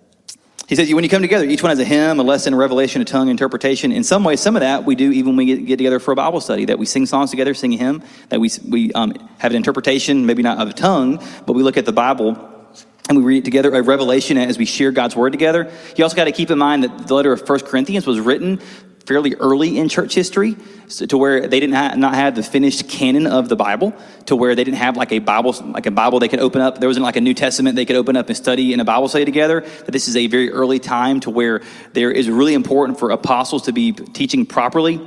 He says, when you come together, each one has a hymn, a lesson, a revelation, a tongue, interpretation. In some ways, some of that we do even when we get, get together for a Bible study, that we sing songs together, sing a hymn, that we, we um, have an interpretation, maybe not of a tongue, but we look at the Bible and we read together a revelation as we share God's word together. You also got to keep in mind that the letter of First Corinthians was written fairly early in church history so to where they didn't ha- not have the finished canon of the bible to where they didn't have like a bible like a bible they could open up. There wasn't like a new testament they could open up and study in a bible study together. That this is a very early time to where there is really important for apostles to be teaching properly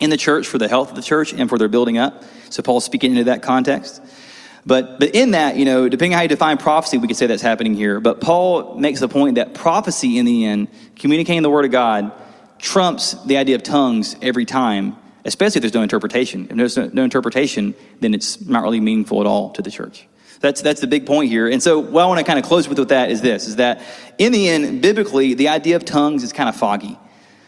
in the church for the health of the church and for their building up. So paul's speaking into that context. But, but in that, you know, depending on how you define prophecy, we could say that's happening here. But Paul makes the point that prophecy in the end, communicating the word of God, trumps the idea of tongues every time, especially if there's no interpretation. If there's no, no interpretation, then it's not really meaningful at all to the church. That's, that's the big point here. And so what I want to kind of close with with that is this, is that in the end, biblically, the idea of tongues is kind of foggy.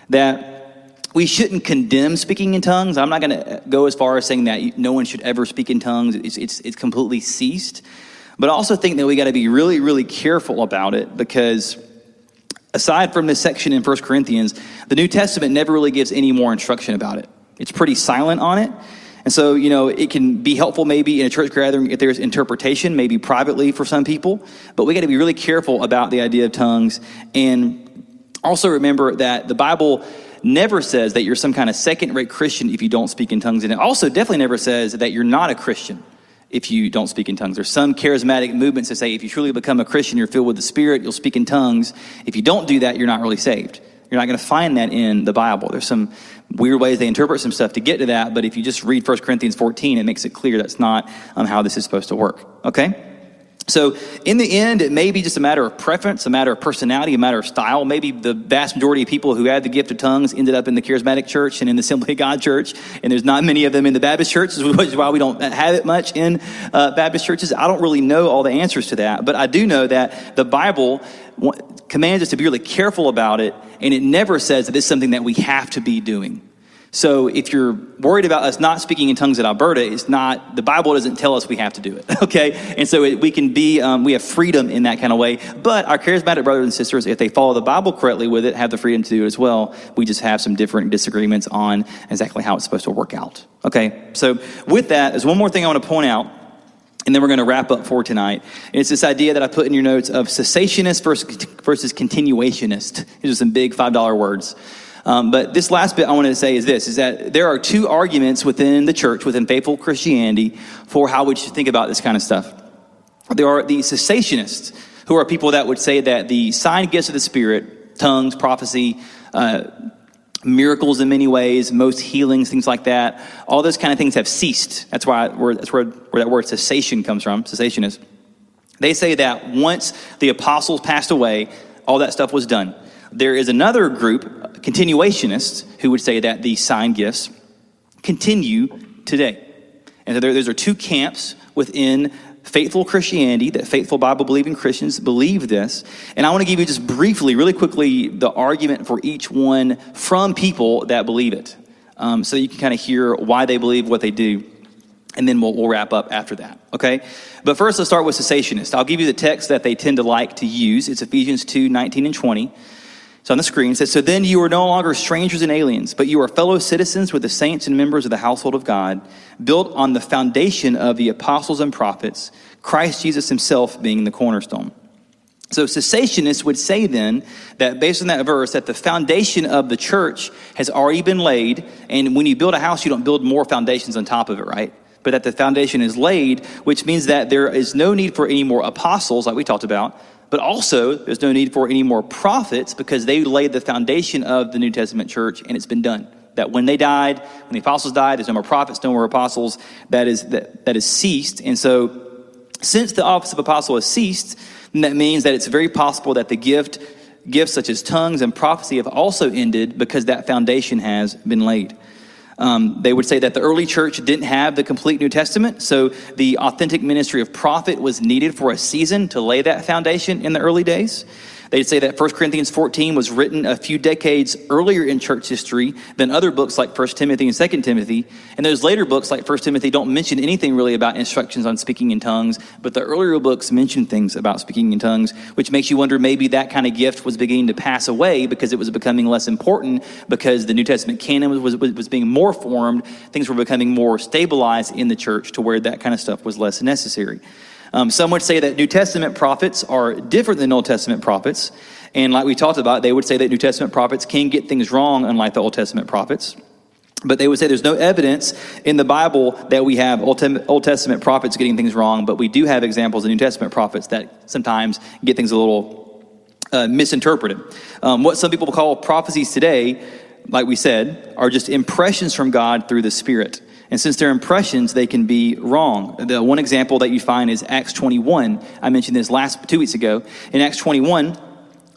That we shouldn't condemn speaking in tongues. I'm not going to uh, go as far as saying that no one should ever speak in tongues. It's, it's, it's completely ceased. But I also think that we got to be really, really careful about it because aside from this section in 1 Corinthians, the New Testament never really gives any more instruction about it. It's pretty silent on it. And so, you know, it can be helpful maybe in a church gathering if there's interpretation, maybe privately for some people, but we got to be really careful about the idea of tongues. And also remember that the Bible never says that you're some kind of second rate Christian if you don't speak in tongues. And it also definitely never says that you're not a Christian if you don't speak in tongues. There's some charismatic movements that say if you truly become a Christian, you're filled with the Spirit, you'll speak in tongues. If you don't do that, you're not really saved. You're not going to find that in the Bible. There's some weird ways they interpret some stuff to get to that, but if you just read 1 Corinthians 14, it makes it clear that's not um, how this is supposed to work. Okay? So, in the end, it may be just a matter of preference, a matter of personality, a matter of style. Maybe the vast majority of people who had the gift of tongues ended up in the charismatic church and in the Assembly of God church, and there's not many of them in the Baptist church, [laughs] which is why we don't have it much in uh, Baptist churches. I don't really know all the answers to that, but I do know that the Bible commands us to be really careful about it, and it never says that it's something that we have to be doing. So if you're worried about us not speaking in tongues at Alberta, it's not, the Bible doesn't tell us we have to do it, [laughs] okay? And so it, we can be, um, we have freedom in that kind of way. But our charismatic brothers and sisters, if they follow the Bible correctly with it, have the freedom to do it as well. We just have some different disagreements on exactly how it's supposed to work out. Okay, so with that, there's one more thing I want to point out and then we're going to wrap up for tonight. And it's this idea that I put in your notes of cessationist versus, versus continuationist. These are some big $5 words. Um, but this last bit I wanted to say is this, is that there are two arguments within the church, within faithful Christianity, for how we should think about this kind of stuff. There are the cessationists, who are people that would say that the sign gifts of the Spirit, tongues, prophecy, uh, miracles in many ways, most healings, things like that, all those kind of things have ceased. That's why that's where, where that word cessation comes from, cessationist. They say that once the apostles passed away, all that stuff was done. There is another group, continuationists, who would say that the sign gifts continue today. And so there, those are two camps within faithful Christianity, that faithful Bible believing Christians believe this. And I want to give you just briefly, really quickly, the argument for each one from people that believe it. Um, so you can kind of hear why they believe what they do. And then we'll, we'll wrap up after that, okay? But first, let's start with cessationists. I'll give you the text that they tend to like to use. It's Ephesians 2 19 and 20. So on the screen, it says, So then you are no longer strangers and aliens, but you are fellow citizens with the saints and members of the household of God, built on the foundation of the apostles and prophets, Christ Jesus himself being the cornerstone. So cessationists would say then that based on that verse, that the foundation of the church has already been laid, and when you build a house, you don't build more foundations on top of it, right? But that the foundation is laid, which means that there is no need for any more apostles, like we talked about, but also, there's no need for any more prophets because they laid the foundation of the New Testament church and it's been done. That when they died, when the apostles died, there's no more prophets, no more apostles. That is, that, that is ceased. And so, since the office of apostle has ceased, that means that it's very possible that the gift, gifts such as tongues and prophecy have also ended because that foundation has been laid. Um, they would say that the early church didn't have the complete New Testament, so the authentic ministry of prophet was needed for a season to lay that foundation in the early days. They'd say that 1 Corinthians 14 was written a few decades earlier in church history than other books like 1 Timothy and 2 Timothy. And those later books like 1 Timothy don't mention anything really about instructions on speaking in tongues, but the earlier books mention things about speaking in tongues, which makes you wonder maybe that kind of gift was beginning to pass away because it was becoming less important because the New Testament canon was, was, was being more formed. Things were becoming more stabilized in the church to where that kind of stuff was less necessary. Um, some would say that New Testament prophets are different than Old Testament prophets. And like we talked about, they would say that New Testament prophets can get things wrong, unlike the Old Testament prophets. But they would say there's no evidence in the Bible that we have Old Testament prophets getting things wrong, but we do have examples of New Testament prophets that sometimes get things a little uh, misinterpreted. Um, what some people call prophecies today, like we said, are just impressions from God through the Spirit. And since they're impressions, they can be wrong. The one example that you find is Acts 21. I mentioned this last two weeks ago. In Acts 21,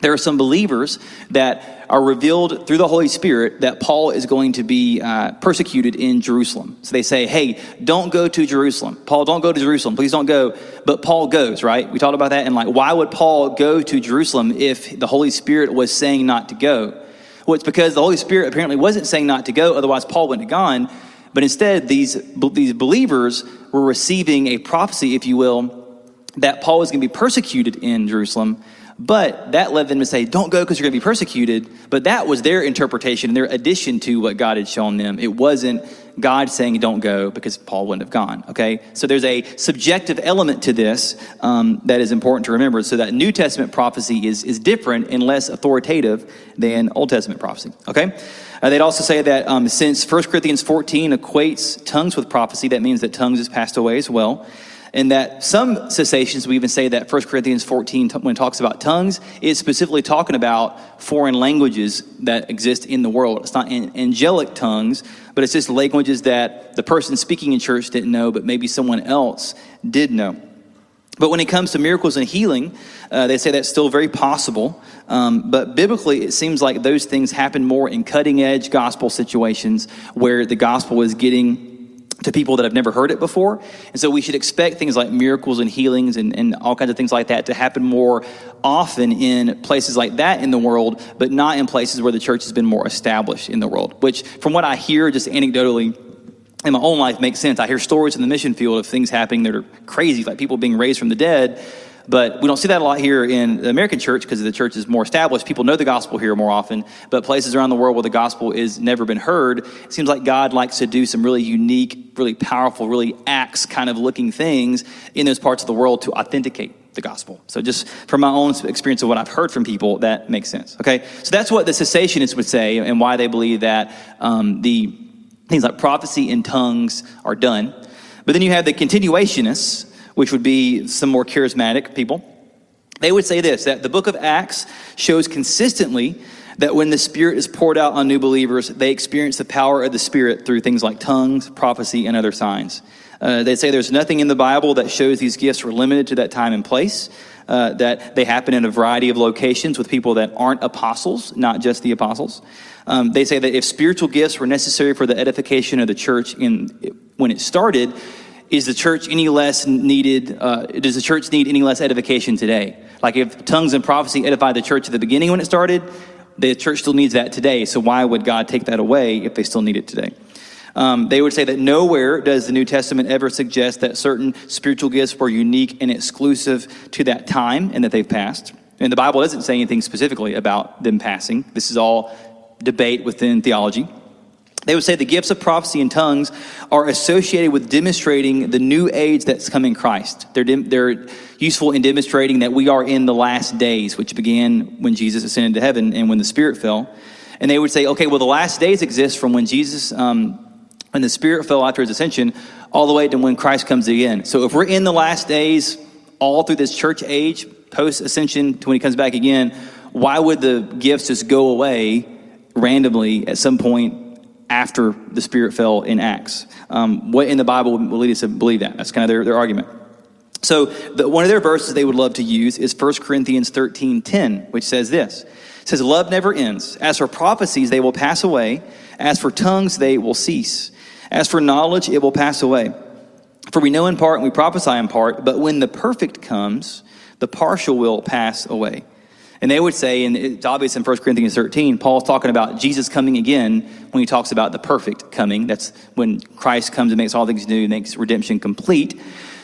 there are some believers that are revealed through the Holy Spirit that Paul is going to be uh, persecuted in Jerusalem. So they say, hey, don't go to Jerusalem. Paul, don't go to Jerusalem. Please don't go. But Paul goes, right? We talked about that. And like, why would Paul go to Jerusalem if the Holy Spirit was saying not to go? Well, it's because the Holy Spirit apparently wasn't saying not to go, otherwise, Paul wouldn't have gone. But instead, these, these believers were receiving a prophecy, if you will, that Paul was going to be persecuted in Jerusalem. But that led them to say, don't go because you're going to be persecuted. But that was their interpretation and their addition to what God had shown them. It wasn't God saying, don't go because Paul wouldn't have gone. Okay? So there's a subjective element to this um, that is important to remember. So that New Testament prophecy is, is different and less authoritative than Old Testament prophecy. Okay? Uh, they'd also say that um, since 1 Corinthians 14 equates tongues with prophecy, that means that tongues has passed away as well and that some cessations, we even say that 1 Corinthians 14, when it talks about tongues, is specifically talking about foreign languages that exist in the world. It's not angelic tongues, but it's just languages that the person speaking in church didn't know, but maybe someone else did know. But when it comes to miracles and healing, uh, they say that's still very possible. Um, but biblically, it seems like those things happen more in cutting edge gospel situations where the gospel is getting to people that have never heard it before. And so we should expect things like miracles and healings and, and all kinds of things like that to happen more often in places like that in the world, but not in places where the church has been more established in the world. Which, from what I hear, just anecdotally, in my own life makes sense. I hear stories in the mission field of things happening that are crazy, like people being raised from the dead but we don't see that a lot here in the American church because the church is more established. People know the gospel here more often. But places around the world where the gospel is never been heard, it seems like God likes to do some really unique, really powerful, really acts kind of looking things in those parts of the world to authenticate the gospel. So just from my own experience of what I've heard from people, that makes sense. Okay, so that's what the cessationists would say and why they believe that um, the things like prophecy and tongues are done. But then you have the continuationists which would be some more charismatic people, they would say this that the book of Acts shows consistently that when the Spirit is poured out on new believers, they experience the power of the Spirit through things like tongues, prophecy, and other signs. Uh, they say there's nothing in the Bible that shows these gifts were limited to that time and place, uh, that they happen in a variety of locations with people that aren't apostles, not just the apostles. Um, they say that if spiritual gifts were necessary for the edification of the church in, when it started, is the church any less needed? Uh, does the church need any less edification today? Like if tongues and prophecy edified the church at the beginning when it started, the church still needs that today. So why would God take that away if they still need it today? Um, they would say that nowhere does the New Testament ever suggest that certain spiritual gifts were unique and exclusive to that time and that they've passed. And the Bible doesn't say anything specifically about them passing. This is all debate within theology. They would say the gifts of prophecy and tongues are associated with demonstrating the new age that's come in Christ. They're, they're useful in demonstrating that we are in the last days, which began when Jesus ascended to heaven and when the Spirit fell. And they would say, okay, well, the last days exist from when Jesus, um, when the Spirit fell after his ascension, all the way to when Christ comes again. So if we're in the last days, all through this church age, post ascension to when he comes back again, why would the gifts just go away randomly at some point after the Spirit fell in Acts. Um, what in the Bible will lead us to believe that? That's kind of their, their argument. So the, one of their verses they would love to use is 1 Corinthians 13, 10, which says this. It says, Love never ends. As for prophecies, they will pass away. As for tongues, they will cease. As for knowledge, it will pass away. For we know in part and we prophesy in part, but when the perfect comes, the partial will pass away. And they would say, and it's obvious in 1 Corinthians 13, Paul's talking about Jesus coming again when he talks about the perfect coming. That's when Christ comes and makes all things new, makes redemption complete.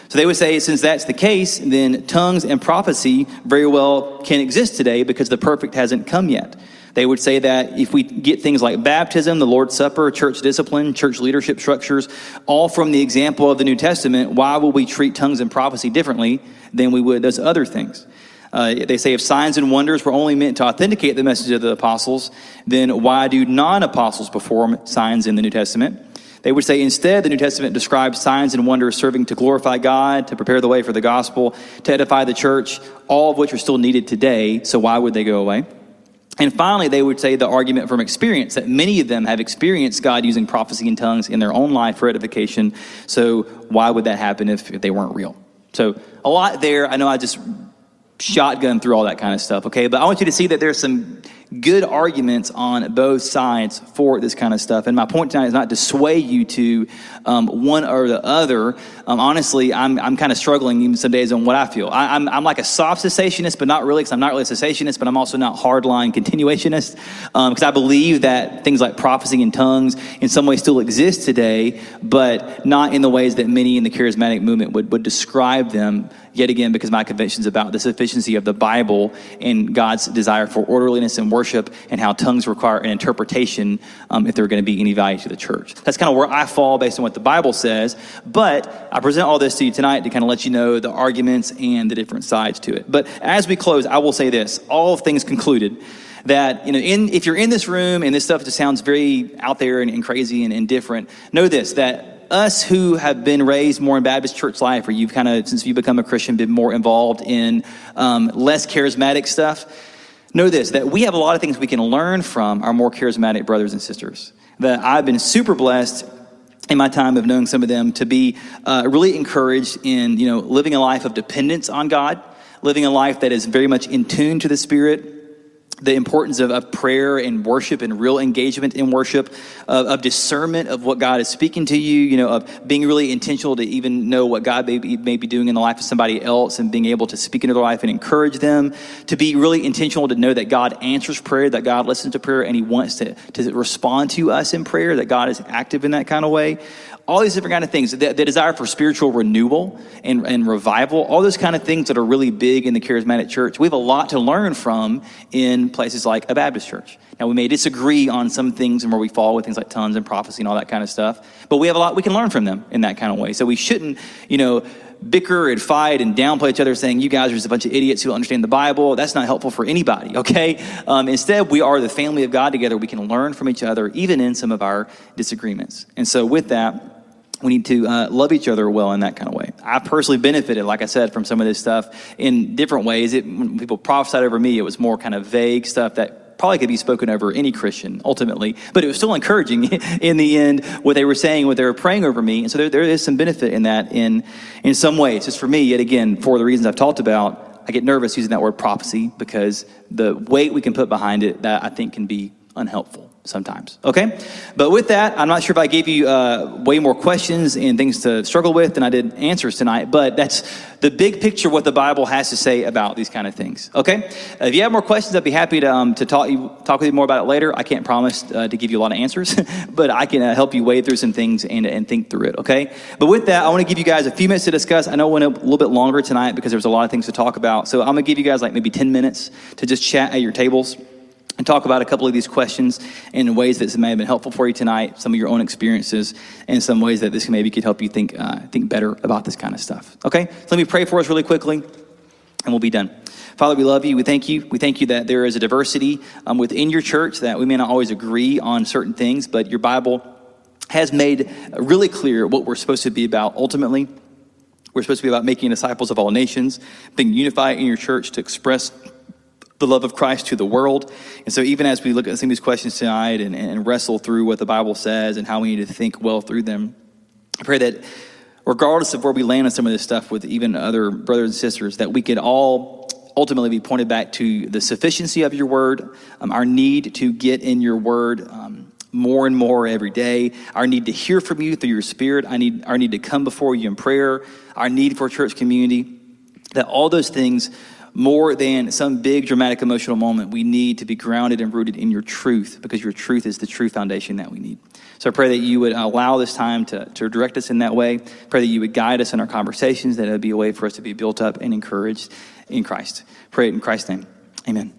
So they would say, since that's the case, then tongues and prophecy very well can exist today because the perfect hasn't come yet. They would say that if we get things like baptism, the Lord's Supper, church discipline, church leadership structures, all from the example of the New Testament, why will we treat tongues and prophecy differently than we would those other things? Uh, they say if signs and wonders were only meant to authenticate the message of the apostles, then why do non apostles perform signs in the New Testament? They would say instead, the New Testament describes signs and wonders serving to glorify God, to prepare the way for the gospel, to edify the church, all of which are still needed today, so why would they go away? And finally, they would say the argument from experience that many of them have experienced God using prophecy and tongues in their own life for edification, so why would that happen if, they weren't real? So, a lot there. I know I just shotgun through all that kind of stuff, okay? But I want you to see that there's some good arguments on both sides for this kind of stuff. And my point tonight is not to sway you to um, one or the other. Um, honestly, I'm, I'm kind of struggling even some days on what I feel. I, am I'm, I'm like a soft cessationist, but not really, because I'm not really a cessationist, but I'm also not hardline continuationist, because um, I believe that things like prophecy and tongues in some ways still exist today, but not in the ways that many in the charismatic movement would, would describe them yet again because my convictions about the sufficiency of the Bible and God's desire for orderliness and worship and how tongues require an interpretation um, if there are going to be any value to the church. That's kind of where I fall based on what the Bible says. But I present all this to you tonight to kind of let you know the arguments and the different sides to it. But as we close, I will say this all things concluded that you know in, if you're in this room and this stuff just sounds very out there and, and crazy and, and different know this that us who have been raised more in Baptist church life, or you've kind of, since you become a Christian, been more involved in um, less charismatic stuff, know this that we have a lot of things we can learn from our more charismatic brothers and sisters. That I've been super blessed in my time of knowing some of them to be uh, really encouraged in you know living a life of dependence on God, living a life that is very much in tune to the Spirit the importance of, of, prayer and worship and real engagement in worship, of, of, discernment of what God is speaking to you, you know, of being really intentional to even know what God may be, may be doing in the life of somebody else and being able to speak into their life and encourage them, to be really intentional to know that God answers prayer, that God listens to prayer, and He wants to, to respond to us in prayer, that God is active in that kind of way all these different kind of things the, the, desire for spiritual renewal and, and revival all those kind of things that are really big in the charismatic church we have a lot to learn from in places like a baptist church. Now we may disagree on some things and where we fall with things like tongues and prophecy and all that kind of stuff but we have a lot we can learn from them in that kind of way. So we shouldn't you know bicker and fight and downplay each other saying you guys are just a bunch of idiots who don't understand the bible. That's not helpful for anybody [laughs] okay? Um, instead we are the family of god together. We can learn from each other even in some of our disagreements. And so with that we need to uh, love each other well in that kind of way. I personally benefited, like I said, from some of this stuff in different ways. It, when people prophesied over me, it was more kind of vague stuff that probably could be spoken over any Christian ultimately, but it was still encouraging [laughs] in the end what they were saying, what they were praying over me. And so there, there is some benefit in that in, in some ways. Just for me, yet again, for the reasons I've talked about, I get nervous using that word prophecy because the weight we can put behind it that I think can be unhelpful sometimes. Okay? But with that, I'm not sure if I gave you uh, way more questions and things to struggle with than I did answers tonight, but that's the big picture what the Bible has to say about these kind of things. Okay? If you have more questions, I'd be happy to, um, to talk, you, talk with you more about it later. I can't promise uh, to give you a lot of answers, [laughs] but I can uh, help you wade through some things and, and think through it. Okay? But with that, I want to give you guys a few minutes to discuss. I know we went a little bit longer tonight because there's a lot of things to talk about. So I'm going to give you guys like maybe 10 minutes to just chat at your tables and talk about a couple of these questions in ways that may have been helpful for you tonight, some of your own experiences, and some ways that this maybe could help you think, uh, think better about this kind of stuff. Okay? So let me pray for us really quickly, and we'll be done. Father, we love you. We thank you. We thank you that there is a diversity um, within your church, that we may not always agree on certain things, but your Bible has made really clear what we're supposed to be about ultimately. We're supposed to be about making disciples of all nations, being unified in your church to express the love of Christ to the world. And so, even as we look at some of these questions tonight and, and wrestle through what the Bible says and how we need to think well through them, I pray that regardless of where we land on some of this stuff with even other brothers and sisters, that we could all ultimately be pointed back to the sufficiency of your word, um, our need to get in your word. Um, more and more every day. Our need to hear from you through your spirit. I need our need to come before you in prayer. Our need for church community. That all those things more than some big dramatic emotional moment, we need to be grounded and rooted in your truth because your truth is the true foundation that we need. So I pray that you would allow this time to, to direct us in that way. Pray that you would guide us in our conversations, that it would be a way for us to be built up and encouraged in Christ. Pray it in Christ's name. Amen.